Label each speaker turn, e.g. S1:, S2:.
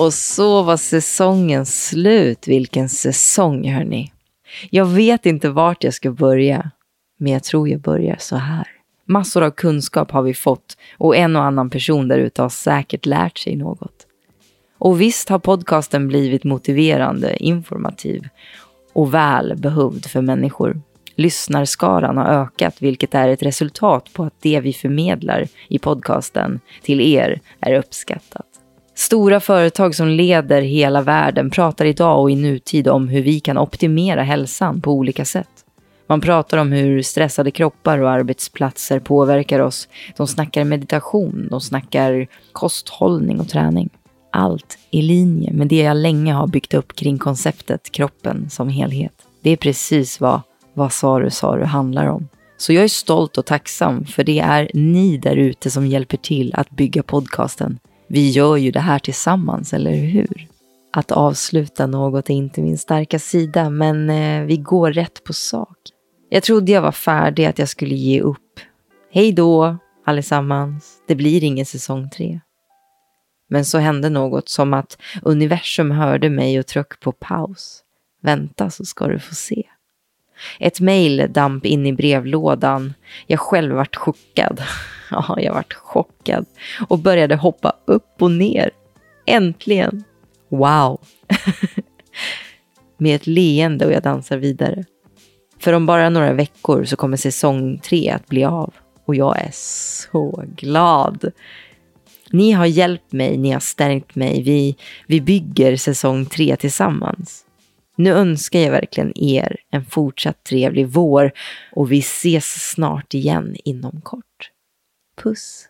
S1: Och så var säsongen slut. Vilken säsong, hörni. Jag vet inte vart jag ska börja, men jag tror jag börjar så här. Massor av kunskap har vi fått och en och annan person där ute har säkert lärt sig något. Och visst har podcasten blivit motiverande, informativ och väl behövd för människor. Lyssnarskaran har ökat, vilket är ett resultat på att det vi förmedlar i podcasten till er är uppskattat. Stora företag som leder hela världen pratar idag och i nutid om hur vi kan optimera hälsan på olika sätt. Man pratar om hur stressade kroppar och arbetsplatser påverkar oss. De snackar meditation, de snackar kosthållning och träning. Allt i linje med det jag länge har byggt upp kring konceptet kroppen som helhet. Det är precis vad Vad sa du, sa du handlar om. Så jag är stolt och tacksam för det är ni där ute som hjälper till att bygga podcasten vi gör ju det här tillsammans, eller hur? Att avsluta något är inte min starka sida, men eh, vi går rätt på sak. Jag trodde jag var färdig, att jag skulle ge upp. Hej då, allesammans. Det blir ingen säsong tre. Men så hände något som att universum hörde mig och tryckte på paus. Vänta så ska du få se. Ett mejl damp in i brevlådan. Jag själv vart chockad. Ja, jag vart chockad och började hoppa upp och ner. Äntligen! Wow! Med ett leende och jag dansar vidare. För om bara några veckor så kommer säsong tre att bli av. Och jag är så glad. Ni har hjälpt mig, ni har stärkt mig. Vi, vi bygger säsong tre tillsammans. Nu önskar jag verkligen er en fortsatt trevlig vår och vi ses snart igen inom kort. Puss!